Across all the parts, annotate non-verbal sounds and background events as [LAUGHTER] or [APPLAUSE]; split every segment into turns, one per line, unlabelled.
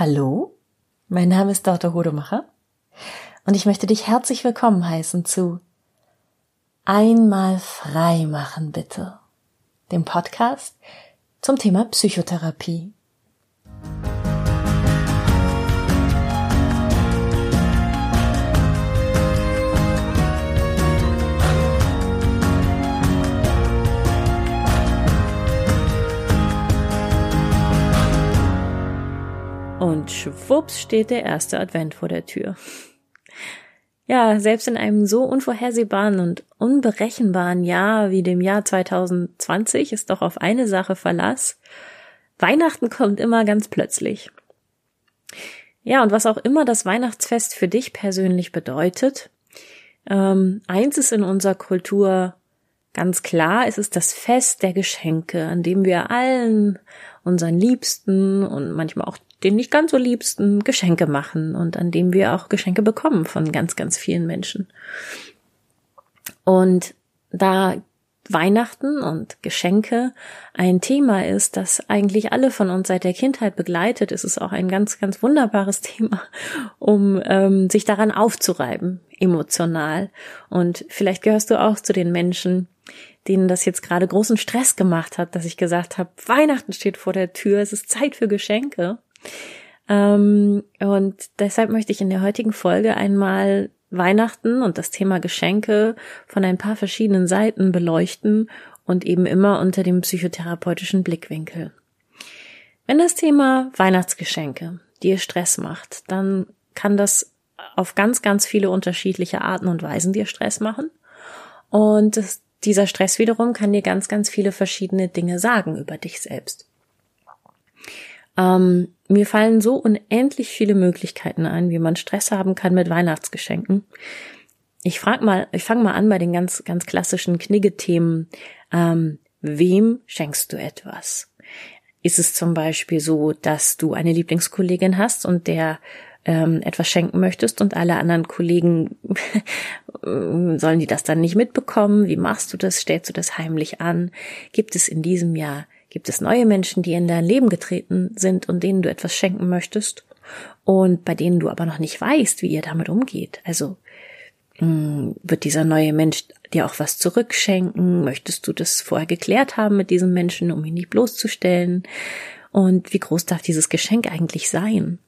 Hallo, mein Name ist Dr. Hodemacher und ich möchte dich herzlich willkommen heißen zu Einmal frei machen bitte, dem Podcast zum Thema Psychotherapie. Und schwupps steht der erste Advent vor der Tür. Ja, selbst in einem so unvorhersehbaren und unberechenbaren Jahr wie dem Jahr 2020 ist doch auf eine Sache Verlass. Weihnachten kommt immer ganz plötzlich. Ja, und was auch immer das Weihnachtsfest für dich persönlich bedeutet, ähm, eins ist in unserer Kultur ganz klar, es ist das Fest der Geschenke, an dem wir allen unseren Liebsten und manchmal auch den nicht ganz so liebsten Geschenke machen und an dem wir auch Geschenke bekommen von ganz, ganz vielen Menschen. Und da Weihnachten und Geschenke ein Thema ist, das eigentlich alle von uns seit der Kindheit begleitet, ist es auch ein ganz, ganz wunderbares [LAUGHS] Thema, um ähm, sich daran aufzureiben, emotional. Und vielleicht gehörst du auch zu den Menschen, denen das jetzt gerade großen Stress gemacht hat, dass ich gesagt habe, Weihnachten steht vor der Tür, es ist Zeit für Geschenke. Ähm, und deshalb möchte ich in der heutigen Folge einmal Weihnachten und das Thema Geschenke von ein paar verschiedenen Seiten beleuchten und eben immer unter dem psychotherapeutischen Blickwinkel. Wenn das Thema Weihnachtsgeschenke dir Stress macht, dann kann das auf ganz, ganz viele unterschiedliche Arten und Weisen dir Stress machen. Und dieser Stress wiederum kann dir ganz, ganz viele verschiedene Dinge sagen über dich selbst. Ähm, mir fallen so unendlich viele Möglichkeiten ein, wie man Stress haben kann mit Weihnachtsgeschenken. Ich frag mal, ich fange mal an bei den ganz, ganz klassischen Knigge-Themen. Ähm, wem schenkst du etwas? Ist es zum Beispiel so, dass du eine Lieblingskollegin hast und der ähm, etwas schenken möchtest und alle anderen Kollegen [LAUGHS] sollen die das dann nicht mitbekommen? Wie machst du das? Stellst du das heimlich an? Gibt es in diesem Jahr Gibt es neue Menschen, die in dein Leben getreten sind und denen du etwas schenken möchtest und bei denen du aber noch nicht weißt, wie ihr damit umgeht? Also mh, hm, wird dieser neue Mensch dir auch was zurückschenken? Möchtest du das vorher geklärt haben mit diesem Menschen, um ihn nicht bloßzustellen? Und wie groß darf dieses Geschenk eigentlich sein?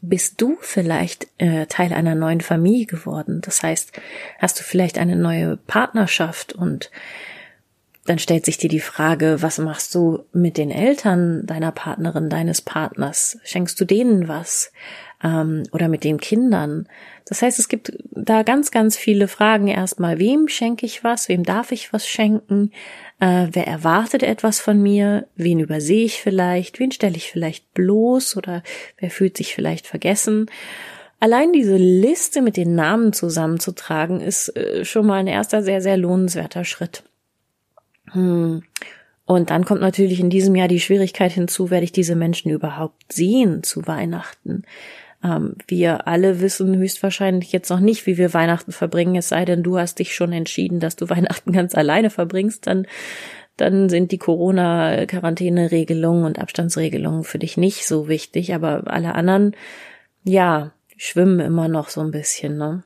Bist du vielleicht äh, Teil einer neuen Familie geworden? Das heißt, hast du vielleicht eine neue Partnerschaft und dann stellt sich dir die Frage, was machst du mit den Eltern deiner Partnerin, deines Partners? Schenkst du denen was? Ähm, oder mit den Kindern? Das heißt, es gibt da ganz, ganz viele Fragen. Erstmal, wem schenke ich was? Wem darf ich was schenken? Äh, wer erwartet etwas von mir? Wen übersehe ich vielleicht? Wen stelle ich vielleicht bloß? Oder wer fühlt sich vielleicht vergessen? Allein diese Liste mit den Namen zusammenzutragen, ist äh, schon mal ein erster sehr, sehr lohnenswerter Schritt. Hm. Und dann kommt natürlich in diesem Jahr die Schwierigkeit hinzu, werde ich diese Menschen überhaupt sehen zu Weihnachten? Ähm, wir alle wissen höchstwahrscheinlich jetzt noch nicht, wie wir Weihnachten verbringen, es sei denn, du hast dich schon entschieden, dass du Weihnachten ganz alleine verbringst, dann, dann sind die Corona-Quarantäne-Regelungen und Abstandsregelungen für dich nicht so wichtig, aber alle anderen, ja, schwimmen immer noch so ein bisschen, ne?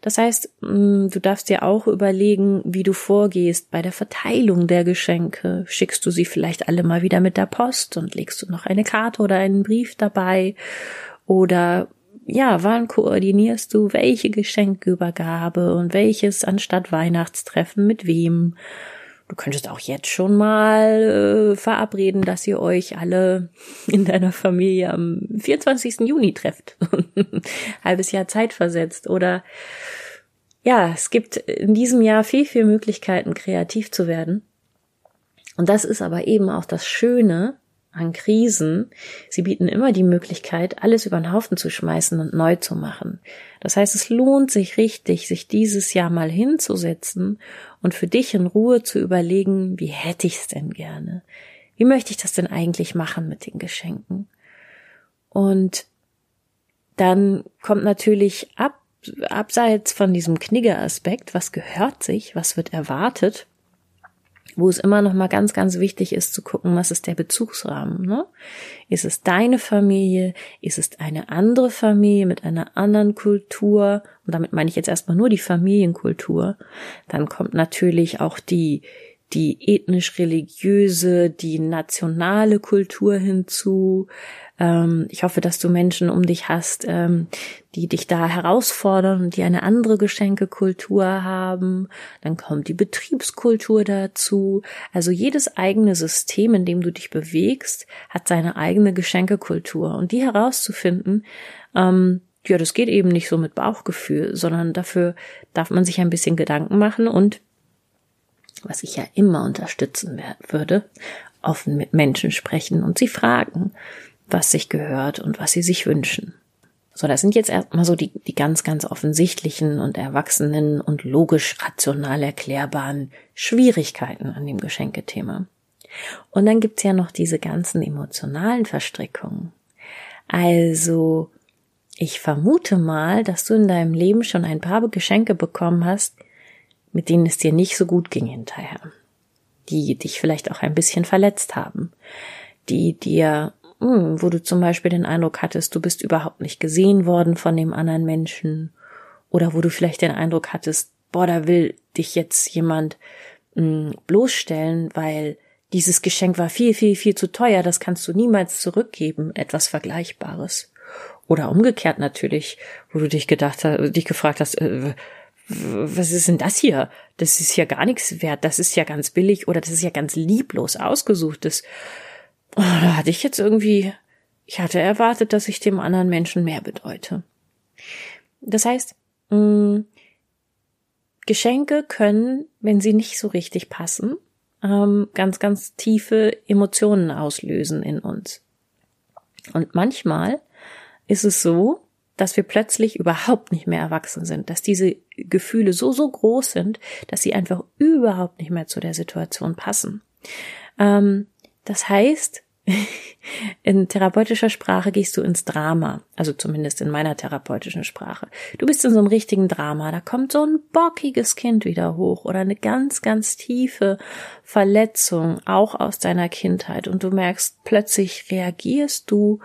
Das heißt, mm, du darfst dir auch überlegen, wie du vorgehst bei der Verteilung der Geschenke. Schickst du sie vielleicht alle mal wieder mit der Post und legst du noch eine Karte oder einen Brief dabei? Oder ja, wann koordinierst du welche Geschenkübergabe und welches anstatt Weihnachtstreffen mit wem? Du könntest auch jetzt schon mal äh, verabreden, dass ihr euch alle in deiner Familie am 24. Juni trefft. [LAUGHS] Halbes Jahr Zeit versetzt. Oder ja, es gibt in diesem Jahr viel, viel Möglichkeiten, kreativ zu werden. Und das ist aber eben auch das Schöne an Krisen, sie bieten immer die Möglichkeit, alles über den Haufen zu schmeißen und neu zu machen. Das heißt, es lohnt sich richtig, sich dieses Jahr mal hinzusetzen und für dich in Ruhe zu überlegen, wie hätte ich es denn gerne? Wie möchte ich das denn eigentlich machen mit den Geschenken? Und dann kommt natürlich ab, abseits von diesem Knigge-Aspekt, was gehört sich, was wird erwartet, wo es immer noch mal ganz, ganz wichtig ist zu gucken, was ist der Bezugsrahmen. Ne? Ist es deine Familie? Ist es eine andere Familie mit einer anderen Kultur? Und damit meine ich jetzt erstmal nur die Familienkultur. Dann kommt natürlich auch die die ethnisch-religiöse, die nationale Kultur hinzu. Ähm, ich hoffe, dass du Menschen um dich hast, ähm, die dich da herausfordern und die eine andere Geschenkekultur haben. Dann kommt die Betriebskultur dazu. Also jedes eigene System, in dem du dich bewegst, hat seine eigene Geschenkekultur. Und die herauszufinden, ähm, ja, das geht eben nicht so mit Bauchgefühl, sondern dafür darf man sich ein bisschen Gedanken machen und was ich ja immer unterstützen würde, offen mit Menschen sprechen und sie fragen, was sich gehört und was sie sich wünschen. So, das sind jetzt erstmal so die, die ganz, ganz offensichtlichen und erwachsenen und logisch rational erklärbaren Schwierigkeiten an dem Geschenkethema. Und dann gibt's ja noch diese ganzen emotionalen Verstrickungen. Also, ich vermute mal, dass du in deinem Leben schon ein paar Geschenke bekommen hast, mit denen es dir nicht so gut ging hinterher. Die dich vielleicht auch ein bisschen verletzt haben. Die dir hm, wo du zum Beispiel den Eindruck hattest, du bist überhaupt nicht gesehen worden von dem anderen Menschen oder wo du vielleicht den Eindruck hattest, boah, da will dich jetzt jemand mh, hm, bloßstellen, weil dieses Geschenk war viel, viel, viel zu teuer, das kannst du niemals zurückgeben, etwas Vergleichbares. Oder umgekehrt natürlich, wo du dich gedacht hast, dich gefragt hast, äh, was ist denn das hier? Das ist ja gar nichts wert, das ist ja ganz billig oder das ist ja ganz lieblos ausgesucht. Das, Oh, da hatte ich jetzt irgendwie, ich hatte erwartet, dass ich dem anderen Menschen mehr bedeute. Das heißt, mh, mm, Geschenke können, wenn sie nicht so richtig passen, ähm, ganz, ganz tiefe Emotionen auslösen in uns. Und manchmal ist es so, dass wir plötzlich überhaupt nicht mehr erwachsen sind, dass diese Gefühle so, so groß sind, dass sie einfach überhaupt nicht mehr zu der Situation passen. Ähm, das heißt, [LAUGHS] in therapeutischer Sprache gehst du ins Drama, also zumindest in meiner therapeutischen Sprache. Du bist in so einem richtigen Drama, da kommt so ein bockiges Kind wieder hoch oder eine ganz, ganz tiefe Verletzung, auch aus deiner Kindheit und du merkst, plötzlich reagierst du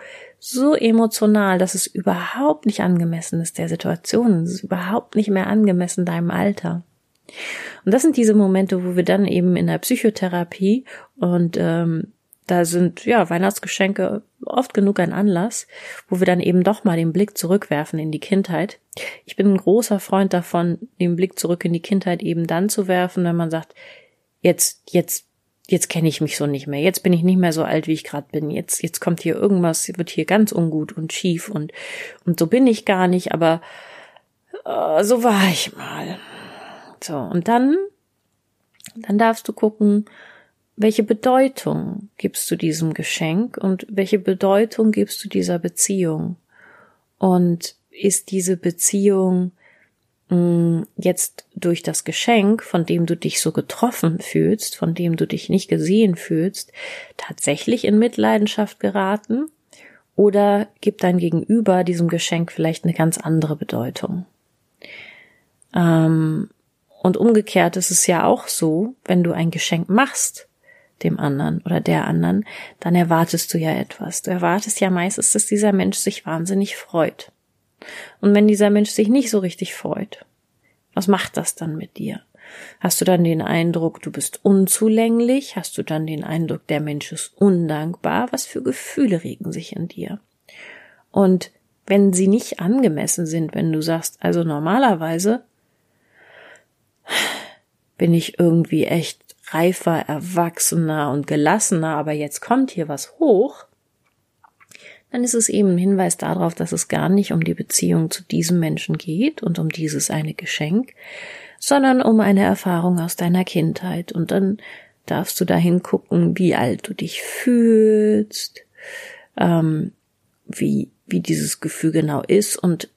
so emotional, dass es überhaupt nicht angemessen ist der Situation, es ist überhaupt nicht mehr angemessen deinem Alter. Und das sind diese Momente, wo wir dann eben in der Psychotherapie und ähm, da sind ja Weihnachtsgeschenke oft genug ein Anlass, wo wir dann eben doch mal den Blick zurückwerfen in die Kindheit. Ich bin ein großer Freund davon, den Blick zurück in die Kindheit eben dann zu werfen, wenn man sagt, jetzt, jetzt, jetzt kenne ich mich so nicht mehr. Jetzt bin ich nicht mehr so alt, wie ich gerade bin. Jetzt, jetzt kommt hier irgendwas, wird hier ganz ungut und schief und und so bin ich gar nicht. Aber äh, so war ich mal. So, und dann, dann darfst du gucken, welche Bedeutung gibst du diesem Geschenk und welche Bedeutung gibst du dieser Beziehung? Und ist diese Beziehung jetzt durch das Geschenk, von dem du dich so getroffen fühlst, von dem du dich nicht gesehen fühlst, tatsächlich in Mitleidenschaft geraten? Oder gibt dein Gegenüber diesem Geschenk vielleicht eine ganz andere Bedeutung? Ähm, und umgekehrt ist es ja auch so, wenn du ein Geschenk machst, dem anderen oder der anderen, dann erwartest du ja etwas. Du erwartest ja meistens, dass dieser Mensch sich wahnsinnig freut. Und wenn dieser Mensch sich nicht so richtig freut, was macht das dann mit dir? Hast du dann den Eindruck, du bist unzulänglich? Hast du dann den Eindruck, der Mensch ist undankbar? Was für Gefühle regen sich in dir? Und wenn sie nicht angemessen sind, wenn du sagst, also normalerweise bin ich irgendwie echt reifer, erwachsener und gelassener, aber jetzt kommt hier was hoch, dann ist es eben ein Hinweis darauf, dass es gar nicht um die Beziehung zu diesem Menschen geht und um dieses eine Geschenk, sondern um eine Erfahrung aus deiner Kindheit. Und dann darfst du dahin gucken, wie alt du dich fühlst, ähm, wie, wie dieses Gefühl genau ist und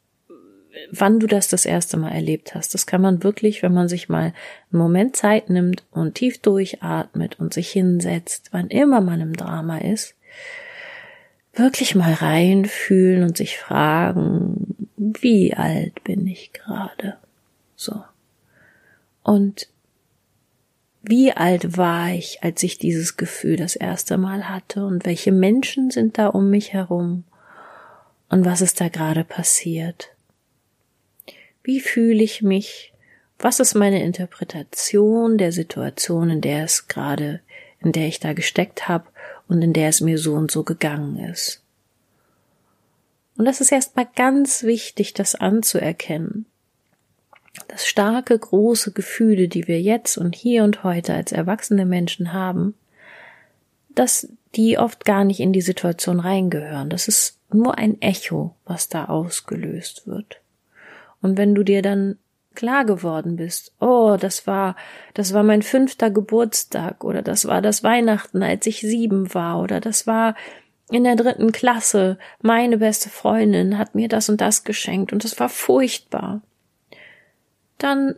wann du das das erste Mal erlebt hast. Das kann man wirklich, wenn man sich mal einen Moment Zeit nimmt und tief durchatmet und sich hinsetzt, wann immer man im Drama ist, wirklich mal reinfühlen und sich fragen, wie alt bin ich gerade? So. Und wie alt war ich, als ich dieses Gefühl das erste Mal hatte und welche Menschen sind da um mich herum und was ist da gerade passiert? Wie fühle ich mich? Was ist meine Interpretation der Situation, in der es gerade, in der ich da gesteckt habe und in der es mir so und so gegangen ist? Und das ist erstmal ganz wichtig, das anzuerkennen dass starke, große Gefühle, die wir jetzt und hier und heute als erwachsene Menschen haben, dass die oft gar nicht in die Situation reingehören. Das ist nur ein Echo, was da ausgelöst wird. Und wenn du dir dann klar geworden bist, oh, das war, das war mein fünfter Geburtstag oder das war das Weihnachten, als ich sieben war oder das war in der dritten Klasse, meine beste Freundin hat mir das und das geschenkt und das war furchtbar dann,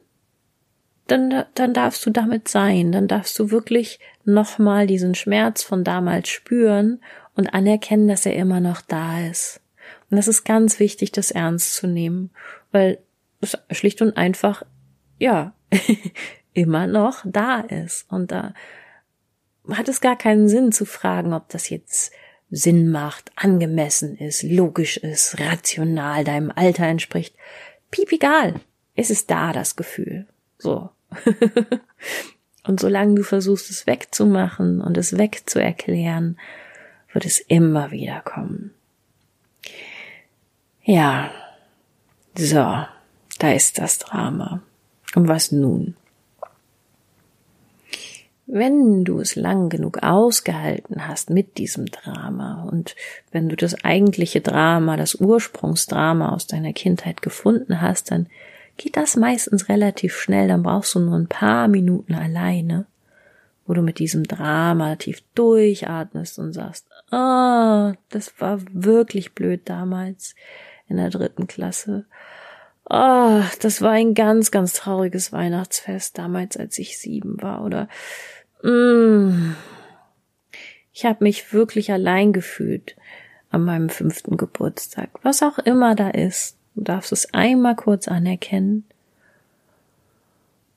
dann, dann darfst du damit sein, dann darfst du wirklich nochmal diesen Schmerz von damals spüren und anerkennen, dass er immer noch da ist. Und das ist ganz wichtig, das ernst zu nehmen, weil es schlicht und einfach, ja, [LAUGHS] immer noch da ist. Und da hat es gar keinen Sinn zu fragen, ob das jetzt Sinn macht, angemessen ist, logisch ist, rational deinem Alter entspricht. Piep egal es ist da, das Gefühl. So. [LAUGHS] und solange du versuchst, es wegzumachen und es wegzuerklären, wird es immer wieder kommen. Ja. So. Da ist das Drama. Und was nun? Wenn du es lang genug ausgehalten hast mit diesem Drama und wenn du das eigentliche Drama, das Ursprungsdrama aus deiner Kindheit gefunden hast, dann geht das meistens relativ schnell, dann brauchst du nur ein paar Minuten alleine, wo du mit diesem Drama tief durchatmest und sagst, ah, oh, das war wirklich blöd damals in der dritten Klasse. Ah, oh, das war ein ganz, ganz trauriges Weihnachtsfest damals, als ich sieben war. Oder mm, ich habe mich wirklich allein gefühlt an meinem fünften Geburtstag. Was auch immer da ist. Du darfst es einmal kurz anerkennen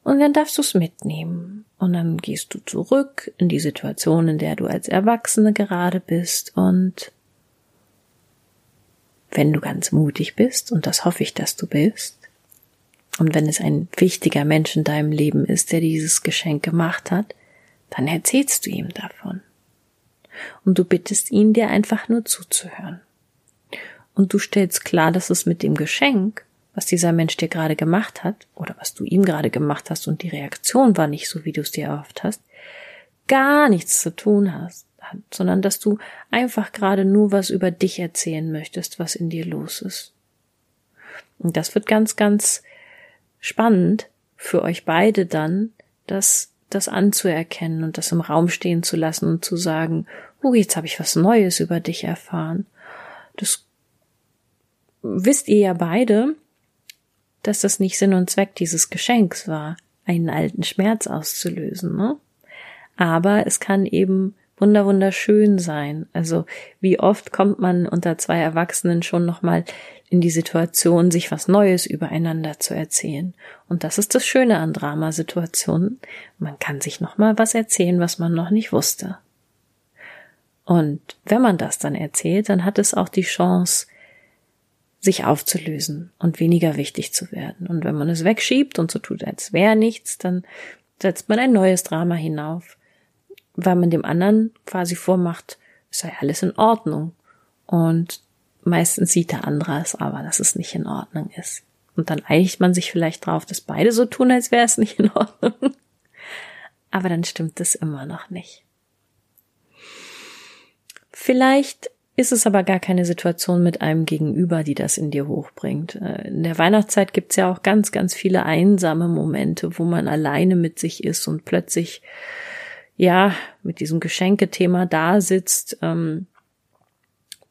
und dann darfst du es mitnehmen. Und dann gehst du zurück in die Situation, in der du als Erwachsene gerade bist und wenn du ganz mutig bist, und das hoffe ich, dass du bist, und wenn es ein wichtiger Mensch in deinem Leben ist, der dieses Geschenk gemacht hat, dann erzählst du ihm davon. Und du bittest ihn, dir einfach nur zuzuhören und du stellst klar, dass es mit dem Geschenk, was dieser Mensch dir gerade gemacht hat, oder was du ihm gerade gemacht hast und die Reaktion war nicht so, wie du es dir erhofft hast, gar nichts zu tun hast, sondern dass du einfach gerade nur was über dich erzählen möchtest, was in dir los ist. Und das wird ganz, ganz spannend für euch beide dann, das, das anzuerkennen und das im Raum stehen zu lassen und zu sagen, oh, jetzt habe ich was Neues über dich erfahren. Das wisst ihr ja beide, dass das nicht Sinn und Zweck dieses Geschenks war, einen alten Schmerz auszulösen, ne? Aber es kann eben wunder wunderschön sein. Also wie oft kommt man unter zwei Erwachsenen schon nochmal in die Situation, sich was Neues übereinander zu erzählen. Und das ist das Schöne an Dramasituationen. Man kann sich nochmal was erzählen, was man noch nicht wusste. Und wenn man das dann erzählt, dann hat es auch die Chance, sich aufzulösen und weniger wichtig zu werden. Und wenn man es wegschiebt und so tut, als wäre nichts, dann setzt man ein neues Drama hinauf, weil man dem anderen quasi vormacht, es sei alles in Ordnung. Und meistens sieht der andere es aber, dass es nicht in Ordnung ist. Und dann einigt man sich vielleicht drauf, dass beide so tun, als wäre es nicht in Ordnung. [LAUGHS] Aber dann stimmt es immer noch nicht. Vielleicht ist es aber gar keine Situation mit einem Gegenüber, die das in dir hochbringt. Äh, in der Weihnachtszeit gibt's ja auch ganz, ganz viele einsame Momente, wo man alleine mit sich ist und plötzlich, ja, mit diesem Geschenkethema da sitzt, ähm,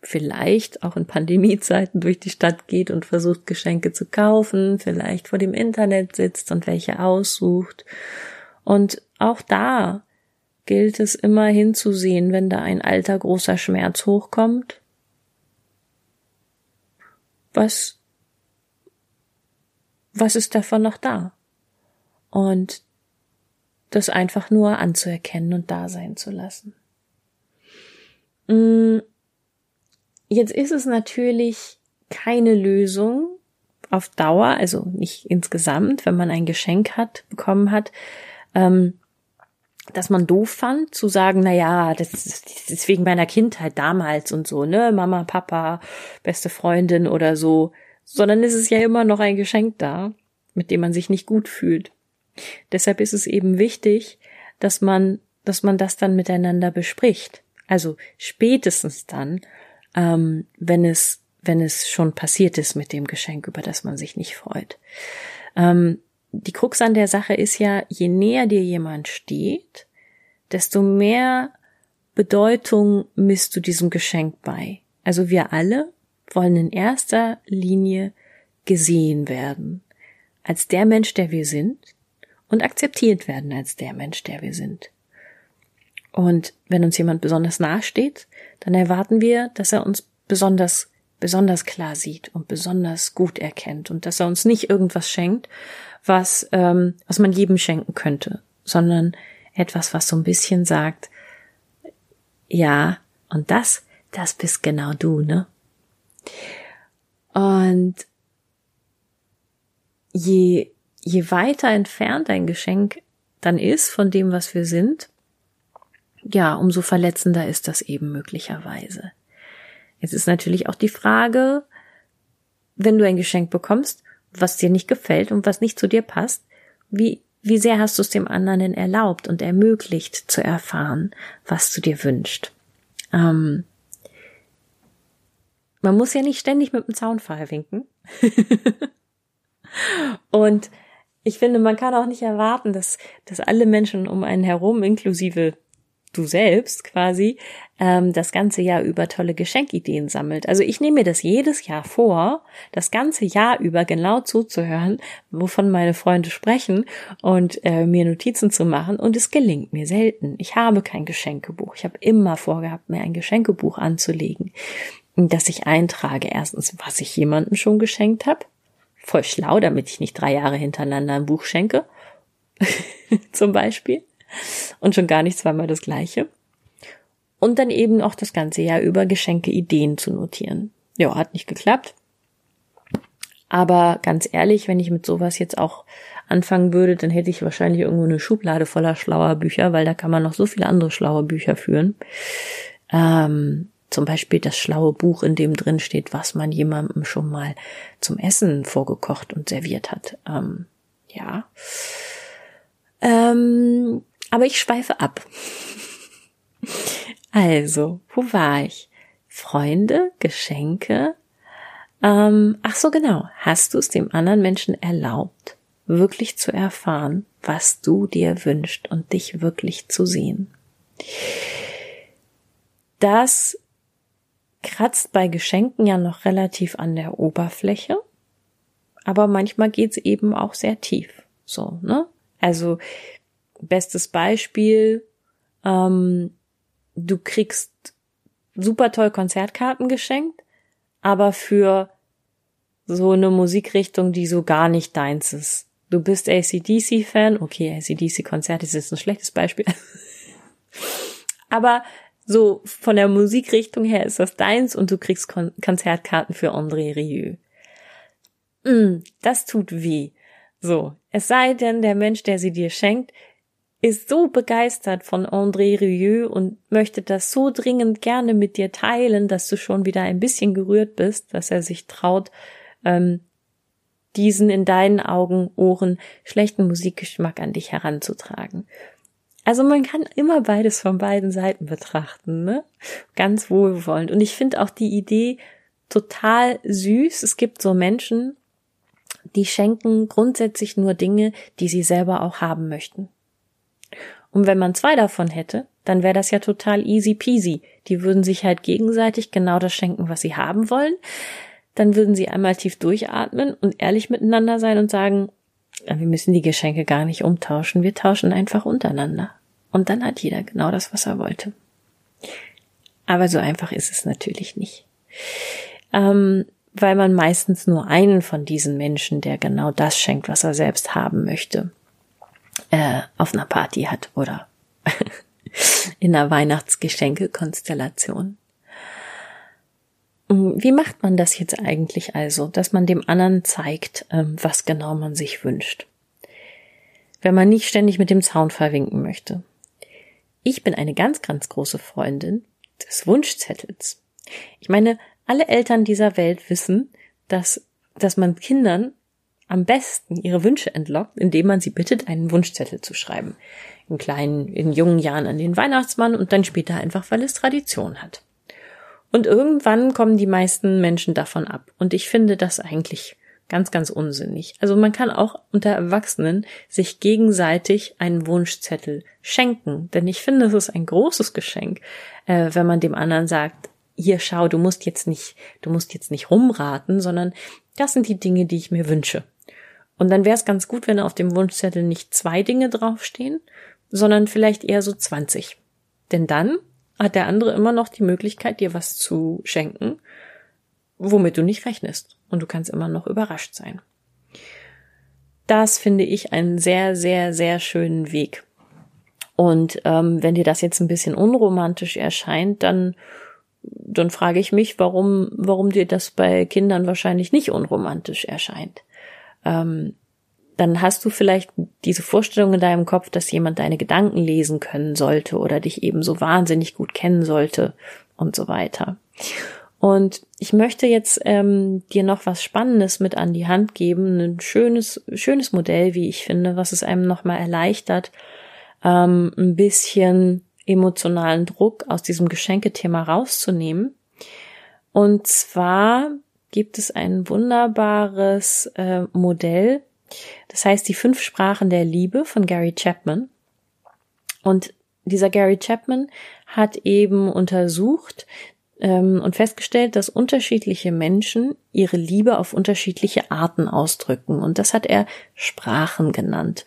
vielleicht auch in Pandemiezeiten durch die Stadt geht und versucht, Geschenke zu kaufen, vielleicht vor dem Internet sitzt und welche aussucht. Und auch da gilt es immer hinzusehen, wenn da ein alter großer Schmerz hochkommt. Was, was ist davon noch da? Und das einfach nur anzuerkennen und da sein zu lassen. Mm, jetzt ist es natürlich keine Lösung auf Dauer, also nicht insgesamt, wenn man ein Geschenk hat, bekommen hat, ähm, dass man doof fand, zu sagen, na ja, das ist wegen meiner Kindheit damals und so, ne, Mama, Papa, beste Freundin oder so, sondern es ist ja immer noch ein Geschenk da, mit dem man sich nicht gut fühlt. Deshalb ist es eben wichtig, dass man, dass man das dann miteinander bespricht. Also spätestens dann, ähm, wenn es, wenn es schon passiert ist mit dem Geschenk, über das man sich nicht freut. Ähm, die Krux an der Sache ist ja, je näher dir jemand steht, desto mehr Bedeutung misst du diesem Geschenk bei. Also wir alle wollen in erster Linie gesehen werden als der Mensch, der wir sind und akzeptiert werden als der Mensch, der wir sind. Und wenn uns jemand besonders nahe steht, dann erwarten wir, dass er uns besonders besonders klar sieht und besonders gut erkennt und dass er uns nicht irgendwas schenkt, was ähm, was man jedem schenken könnte, sondern etwas, was so ein bisschen sagt, ja, und das, das bist genau du, ne? Und je, je weiter entfernt ein Geschenk dann ist von dem, was wir sind, ja, umso verletzender ist das eben möglicherweise. Jetzt ist natürlich auch die Frage, wenn du ein Geschenk bekommst, was dir nicht gefällt und was nicht zu dir passt, wie, wie sehr hast du es dem anderen denn erlaubt und ermöglicht zu erfahren, was du dir wünscht? Ähm, man muss ja nicht ständig mit dem Zaunpfahl winken. [LAUGHS] Und ich finde, man kann auch nicht erwarten, dass, dass alle Menschen um einen herum, inklusive du selbst quasi, ähm, das ganze Jahr über tolle Geschenkideen sammelt. Also ich nehme mir das jedes Jahr vor, das ganze Jahr über genau zuzuhören, wovon meine Freunde sprechen und äh, mir Notizen zu machen. Und es gelingt mir selten. Ich habe kein Geschenkebuch. Ich habe immer vorgehabt, mir ein Geschenkebuch anzulegen, dass ich eintrage. Erstens, was ich jemandem schon geschenkt habe voll schlau, damit ich nicht drei Jahre hintereinander ein Buch schenke. [LAUGHS] Zum Beispiel. Und schon gar nicht zweimal das gleiche. Und dann eben auch das ganze Jahr über Geschenke Ideen zu notieren. Ja, hat nicht geklappt. Aber ganz ehrlich, wenn ich mit sowas jetzt auch anfangen würde, dann hätte ich wahrscheinlich irgendwo eine Schublade voller schlauer Bücher, weil da kann man noch so viele andere schlaue Bücher führen. Ähm, zum Beispiel das schlaue Buch, in dem drin steht, was man jemandem schon mal zum Essen vorgekocht und serviert hat. Ähm, ja. Ähm, aber ich schweife ab. [LAUGHS] also, wo war ich? Freunde, Geschenke. Ähm, ach so genau. Hast du es dem anderen Menschen erlaubt, wirklich zu erfahren, was du dir wünschst und dich wirklich zu sehen? Das kratzt bei Geschenken ja noch relativ an der Oberfläche, aber manchmal geht's eben auch sehr tief. So, ne? Also bestes Beispiel, ähm, du kriegst super toll Konzertkarten geschenkt, aber für so eine Musikrichtung, die so gar nicht deins ist. Du bist ACDC-Fan, okay, ACDC-Konzert ist jetzt ein schlechtes Beispiel. [LAUGHS] aber so von der Musikrichtung her ist das deins und du kriegst Kon Konzertkarten für André Rieu. Mm, das tut weh. So, es sei denn, der Mensch, der sie dir schenkt, ist so begeistert von André Rieu und möchte das so dringend gerne mit dir teilen, dass du schon wieder ein bisschen gerührt bist, dass er sich traut, ähm, diesen in deinen Augen, Ohren schlechten Musikgeschmack an dich heranzutragen. Also man kann immer beides von beiden Seiten betrachten, ne? Ganz wohlwollend. Und ich finde auch die Idee total süß. Es gibt so Menschen, die schenken grundsätzlich nur Dinge, die sie selber auch haben möchten. Und wenn man zwei davon hätte, dann wäre das ja total easy peasy. Die würden sich halt gegenseitig genau das schenken, was sie haben wollen. Dann würden sie einmal tief durchatmen und ehrlich miteinander sein und sagen, wir müssen die Geschenke gar nicht umtauschen, wir tauschen einfach untereinander. Und dann hat jeder genau das, was er wollte. Aber so einfach ist es natürlich nicht. Ähm, weil man meistens nur einen von diesen Menschen, der genau das schenkt, was er selbst haben möchte. äh, auf einer Party hat oder [LAUGHS] in einer Weihnachtsgeschenke-Konstellation. Hm, wie macht man das jetzt eigentlich also, dass man dem anderen zeigt, ähm, was genau man sich wünscht? Wenn man nicht ständig mit dem Zaun verwinken möchte. Ich bin eine ganz, ganz große Freundin des Wunschzettels. Ich meine, alle Eltern dieser Welt wissen, dass, dass man Kindern am besten ihre Wünsche entlockt, indem man sie bittet, einen Wunschzettel zu schreiben. In kleinen, in jungen Jahren an den Weihnachtsmann und dann später einfach, weil es Tradition hat. Und irgendwann kommen die meisten Menschen davon ab. Und ich finde das eigentlich ganz, ganz unsinnig. Also man kann auch unter Erwachsenen sich gegenseitig einen Wunschzettel schenken. Denn ich finde, es ist ein großes Geschenk, äh, wenn man dem anderen sagt, hier schau, du musst jetzt nicht, du musst jetzt nicht rumraten, sondern das sind die Dinge, die ich mir wünsche. Und dann wäre es ganz gut, wenn auf dem Wunschzettel nicht zwei Dinge draufstehen, sondern vielleicht eher so 20. Denn dann hat der andere immer noch die Möglichkeit, dir was zu schenken, womit du nicht rechnest. Und du kannst immer noch überrascht sein. Das finde ich einen sehr, sehr, sehr schönen Weg. Und ähm, wenn dir das jetzt ein bisschen unromantisch erscheint, dann, dann frage ich mich, warum, warum dir das bei Kindern wahrscheinlich nicht unromantisch erscheint. Ähm, dann hast du vielleicht diese Vorstellung in deinem Kopf, dass jemand deine Gedanken lesen können sollte oder dich eben so wahnsinnig gut kennen sollte und so weiter. Und ich möchte jetzt ähm, dir noch was Spannendes mit an die Hand geben, ein schönes, schönes Modell, wie ich finde, was es einem nochmal erleichtert, ähm, ein bisschen emotionalen Druck aus diesem Geschenkethema rauszunehmen. Und zwar gibt es ein wunderbares äh, Modell, das heißt die fünf Sprachen der Liebe von Gary Chapman. Und dieser Gary Chapman hat eben untersucht ähm, und festgestellt, dass unterschiedliche Menschen ihre Liebe auf unterschiedliche Arten ausdrücken. Und das hat er Sprachen genannt.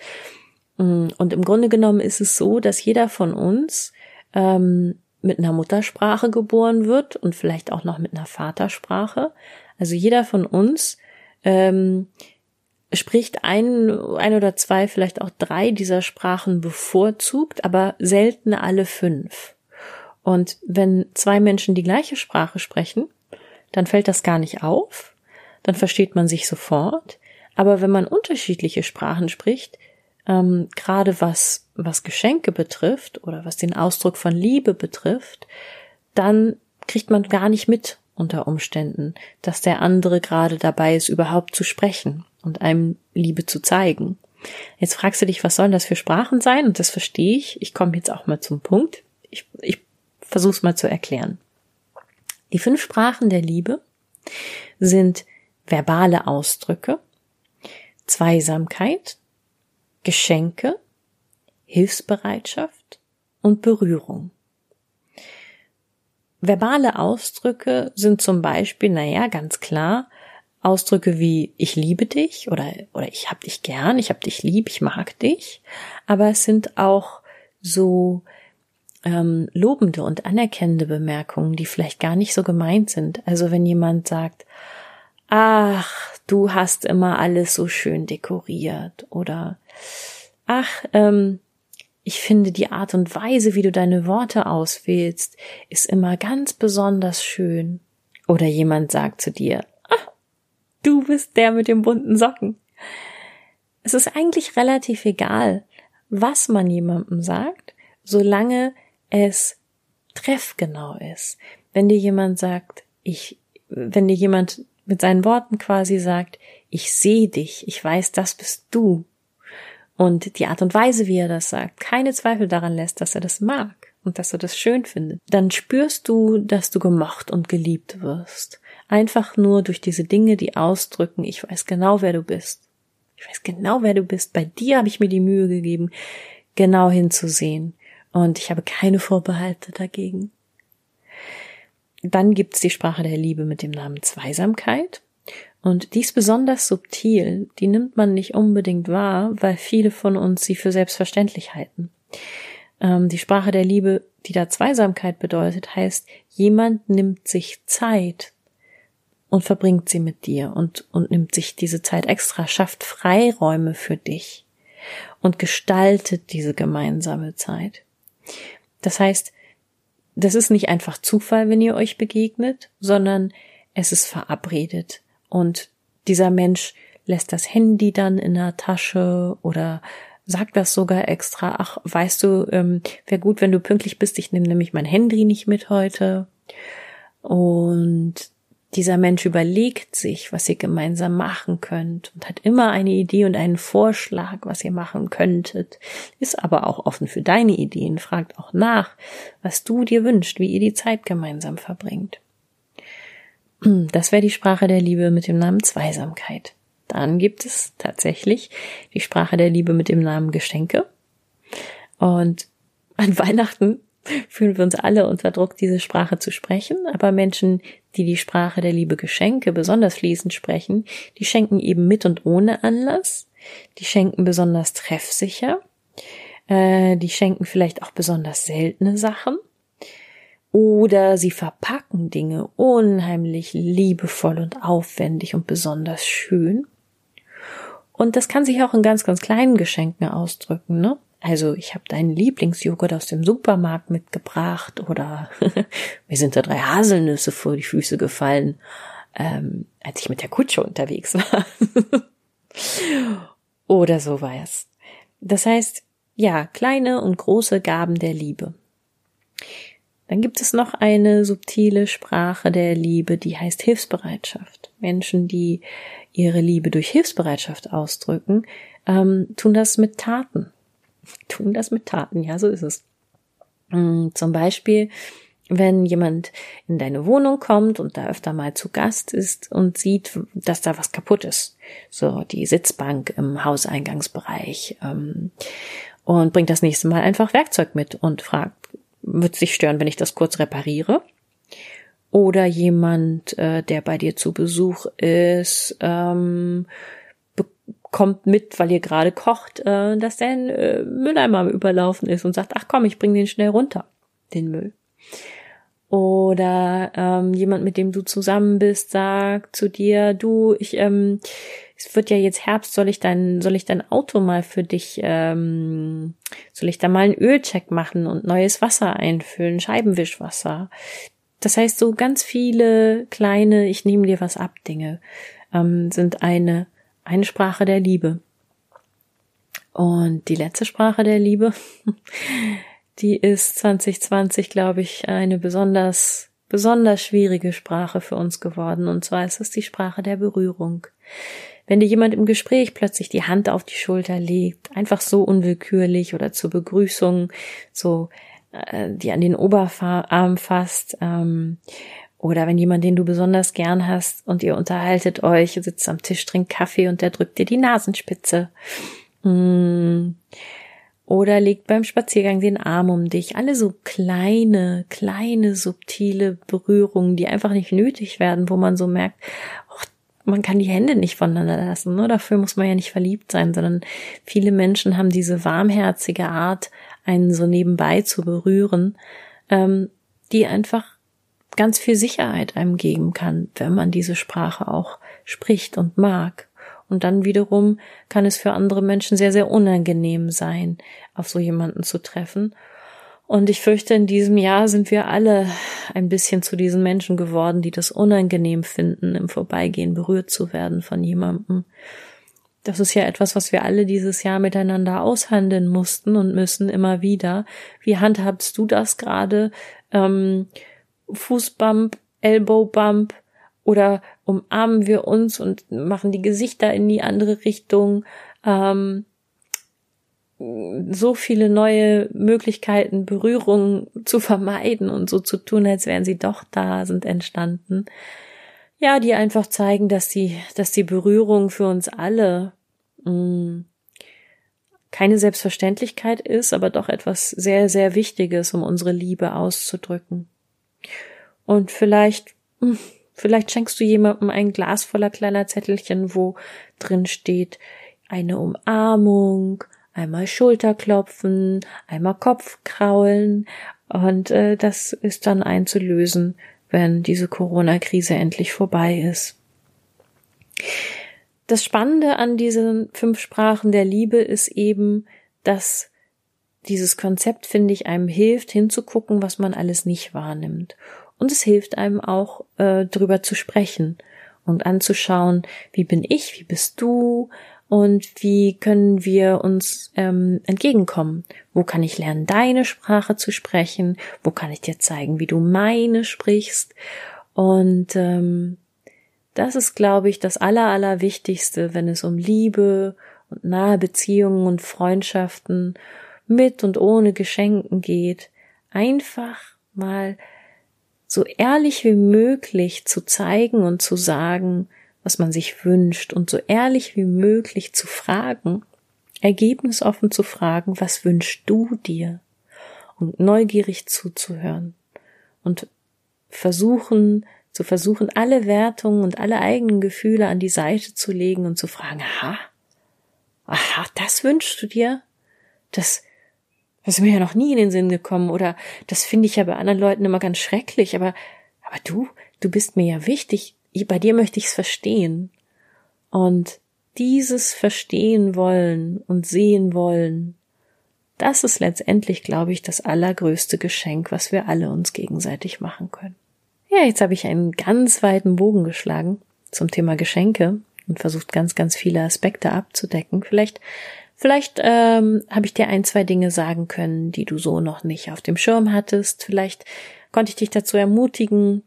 Mm, und im Grunde genommen ist es so, dass jeder von uns ähm, mit einer Muttersprache geboren wird und vielleicht auch noch mit einer Vatersprache. Also jeder von uns ähm, spricht ein, ein oder zwei, vielleicht auch drei dieser Sprachen bevorzugt, aber selten alle fünf. Und wenn zwei Menschen die gleiche Sprache sprechen, dann fällt das gar nicht auf, dann versteht man sich sofort. Aber wenn man unterschiedliche Sprachen spricht, ähm, gerade was, was Geschenke betrifft oder was den Ausdruck von Liebe betrifft, dann kriegt man gar nicht mit unter Umständen, dass der andere gerade dabei ist, überhaupt zu sprechen und einem Liebe zu zeigen. Jetzt fragst du dich, was sollen das für Sprachen sein? Und das verstehe ich. Ich komme jetzt auch mal zum Punkt. Ich, ich versuche es mal zu erklären. Die fünf Sprachen der Liebe sind verbale Ausdrücke, Zweisamkeit, Geschenke, Hilfsbereitschaft und Berührung. Verbale Ausdrücke sind zum Beispiel, naja, ganz klar, Ausdrücke wie ich liebe dich oder, oder ich hab dich gern, ich hab dich lieb, ich mag dich. Aber es sind auch so ähm, lobende und anerkennende Bemerkungen, die vielleicht gar nicht so gemeint sind. Also wenn jemand sagt, ach, du hast immer alles so schön dekoriert oder ach, ähm, ich finde die Art und Weise, wie du deine Worte auswählst, ist immer ganz besonders schön. Oder jemand sagt zu dir, du bist der mit den bunten Socken. Es ist eigentlich relativ egal, was man jemandem sagt, solange es treffgenau ist. Wenn dir jemand sagt, ich, wenn dir jemand mit seinen Worten quasi sagt, ich sehe dich, ich weiß, das bist du. Und die Art und Weise, wie er das sagt, keine Zweifel daran lässt, dass er das mag und dass er das schön findet, dann spürst du, dass du gemocht und geliebt wirst. Einfach nur durch diese Dinge, die ausdrücken, ich weiß genau, wer du bist. Ich weiß genau, wer du bist. Bei dir habe ich mir die Mühe gegeben, genau hinzusehen. Und ich habe keine Vorbehalte dagegen. Dann gibt's die Sprache der Liebe mit dem Namen Zweisamkeit. Und die ist besonders subtil, die nimmt man nicht unbedingt wahr, weil viele von uns sie für selbstverständlich halten. Ähm, die Sprache der Liebe, die da Zweisamkeit bedeutet, heißt, jemand nimmt sich Zeit und verbringt sie mit dir und, und nimmt sich diese Zeit extra, schafft Freiräume für dich. und gestaltet diese gemeinsame Zeit. Das heißt, das ist nicht einfach Zufall, wenn ihr euch begegnet, sondern es ist verabredet. Und dieser Mensch lässt das Handy dann in der Tasche oder sagt das sogar extra. Ach, weißt du, ähm, wäre gut, wenn du pünktlich bist. Ich nehme nämlich mein Handy nicht mit heute. Und dieser Mensch überlegt sich, was ihr gemeinsam machen könnt und hat immer eine Idee und einen Vorschlag, was ihr machen könntet, ist aber auch offen für deine Ideen, fragt auch nach, was du dir wünscht, wie ihr die Zeit gemeinsam verbringt. Das wäre die Sprache der Liebe mit dem Namen Zweisamkeit. Dann gibt es tatsächlich die Sprache der Liebe mit dem Namen Geschenke. Und an Weihnachten fühlen wir uns alle unter Druck, diese Sprache zu sprechen. Aber Menschen, die die Sprache der Liebe Geschenke besonders fließend sprechen, die schenken eben mit und ohne Anlass. Die schenken besonders treffsicher. Äh, die schenken vielleicht auch besonders seltene Sachen. Oder sie verpacken Dinge unheimlich liebevoll und aufwendig und besonders schön. Und das kann sich auch in ganz, ganz kleinen Geschenken ausdrücken, ne? Also ich habe deinen Lieblingsjoghurt aus dem Supermarkt mitgebracht oder [LAUGHS] mir sind da drei Haselnüsse vor die Füße gefallen, ähm, als ich mit der Kutsche unterwegs war. [LAUGHS] oder so war es. Das heißt, ja, kleine und große Gaben der Liebe. Dann gibt es noch eine subtile Sprache der Liebe, die heißt Hilfsbereitschaft. Menschen, die ihre Liebe durch Hilfsbereitschaft ausdrücken, ähm, tun das mit Taten tun das mit Taten, ja, so ist es. Mm, zum Beispiel, wenn jemand in deine Wohnung kommt und da öfter mal zu Gast ist und sieht, dass da was kaputt ist, so die Sitzbank im Hauseingangsbereich, ähm, und bringt das nächste Mal einfach Werkzeug mit und fragt, wird sich stören, wenn ich das kurz repariere? Oder jemand, äh, der bei dir zu Besuch ist, ähm, kommt mit, weil ihr gerade kocht, äh, dass der äh, Mülleimer überlaufen ist und sagt, ach komm, ich bring den schnell runter, den Müll. Oder ähm, jemand, mit dem du zusammen bist, sagt zu dir, du, ich, ähm, es wird ja jetzt Herbst, soll ich dein, soll ich dein Auto mal für dich, ähm, soll ich da mal einen Ölcheck machen und neues Wasser einfüllen, Scheibenwischwasser. Das heißt, so ganz viele kleine, ich nehme dir was ab, Dinge ähm, sind eine eine Sprache der Liebe. Und die letzte Sprache der Liebe, [LAUGHS] die ist 2020, glaube ich, eine besonders, besonders schwierige Sprache für uns geworden. Und zwar ist es die Sprache der Berührung. Wenn dir jemand im Gespräch plötzlich die Hand auf die Schulter legt, einfach so unwillkürlich oder zur Begrüßung, so äh, die an den Oberarm fasst, ähm, oder wenn jemand, den du besonders gern hast und ihr unterhaltet euch, sitzt am Tisch, trinkt Kaffee und der drückt dir die Nasenspitze. Mm. Oder legt beim Spaziergang den Arm um dich. Alle so kleine, kleine, subtile Berührungen, die einfach nicht nötig werden, wo man so merkt, man kann die Hände nicht voneinander lassen. Ne? Dafür muss man ja nicht verliebt sein, sondern viele Menschen haben diese warmherzige Art, einen so nebenbei zu berühren, ähm, die einfach ganz viel Sicherheit einem geben kann, wenn man diese Sprache auch spricht und mag. Und dann wiederum kann es für andere Menschen sehr, sehr unangenehm sein, auf so jemanden zu treffen. Und ich fürchte, in diesem Jahr sind wir alle ein bisschen zu diesen Menschen geworden, die das unangenehm finden, im Vorbeigehen berührt zu werden von jemandem. Das ist ja etwas, was wir alle dieses Jahr miteinander aushandeln mussten und müssen immer wieder. Wie handhabst du das gerade? Ähm, Fußbump, Elbowbump oder umarmen wir uns und machen die Gesichter in die andere Richtung. Ähm, so viele neue Möglichkeiten, Berührungen zu vermeiden und so zu tun, als wären sie doch da, sind entstanden. Ja, die einfach zeigen, dass die, dass die Berührung für uns alle mh, mm, keine Selbstverständlichkeit ist, aber doch etwas sehr, sehr Wichtiges, um unsere Liebe auszudrücken. Und vielleicht, hm, vielleicht schenkst du jemandem ein Glas voller kleiner Zettelchen, wo drin steht eine Umarmung, einmal Schulterklopfen, einmal Kopfkraulen und äh, das ist dann einzulösen, wenn diese Corona-Krise endlich vorbei ist. das Spannende an diesen fünf Sprachen der Liebe ist eben, dass dieses Konzept, finde ich, einem hilft, hinzugucken, was man alles nicht wahrnimmt. Und es hilft einem auch, äh, drüber zu sprechen und anzuschauen, wie bin ich, wie bist du und wie können wir uns ähm, entgegenkommen. Wo kann ich lernen, deine Sprache zu sprechen? Wo kann ich dir zeigen, wie du meine sprichst? Und ähm, das ist, glaube ich, das Aller, Allerwichtigste, wenn es um Liebe und nahe Beziehungen und Freundschaften mit und ohne Geschenken geht. Einfach mal so ehrlich wie möglich zu zeigen und zu sagen, was man sich wünscht und so ehrlich wie möglich zu fragen, ergebnisoffen zu fragen, was wünschst du dir? Und neugierig zuzuhören und versuchen, zu versuchen, alle Wertungen und alle eigenen Gefühle an die Seite zu legen und zu fragen, aha, aha, das wünschst du dir? Das, das ist mir ja noch nie in den Sinn gekommen oder das finde ich ja bei anderen Leuten immer ganz schrecklich, aber, aber du, du bist mir ja wichtig, bei dir möchte ich es verstehen. Und dieses Verstehen wollen und sehen wollen, das ist letztendlich, glaube ich, das allergrößte Geschenk, was wir alle uns gegenseitig machen können. Ja, jetzt habe ich einen ganz weiten Bogen geschlagen zum Thema Geschenke und versucht ganz, ganz viele Aspekte abzudecken. Vielleicht, vielleicht ähm, habe ich dir ein, zwei Dinge sagen können, die du so noch nicht auf dem Schirm hattest. Vielleicht konnte ich dich dazu ermutigen,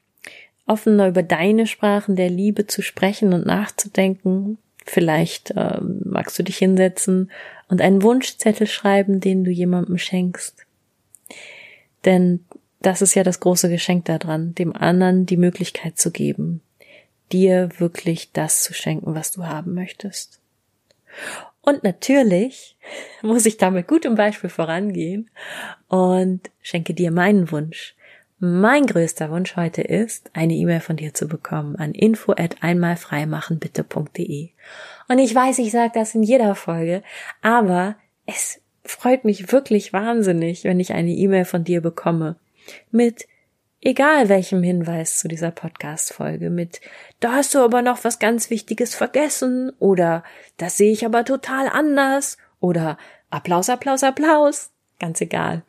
offener über deine Sprachen der Liebe zu sprechen und nachzudenken. Vielleicht ähm, magst du dich hinsetzen und einen Wunschzettel schreiben, den du jemandem schenkst. Denn das ist ja das große Geschenk daran, dem anderen die Möglichkeit zu geben, dir wirklich das zu schenken, was du haben möchtest. Und natürlich muss ich da mit gutem Beispiel vorangehen und schenke dir meinen Wunsch. Mein größter Wunsch heute ist, eine E-Mail von dir zu bekommen an info at einmalfreimachenbitte.de. Und ich weiß, ich sage das in jeder Folge, aber es freut mich wirklich wahnsinnig, wenn ich eine E-Mail von dir bekomme mit egal welchem Hinweis zu dieser Podcast-Folge mit, da hast du aber noch was ganz Wichtiges vergessen oder das sehe ich aber total anders oder Applaus, Applaus, Applaus. Ganz egal.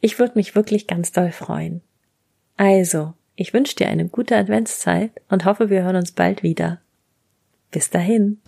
Ich würde mich wirklich ganz doll freuen. Also, ich wünsche dir eine gute Adventszeit und hoffe, wir hören uns bald wieder. Bis dahin.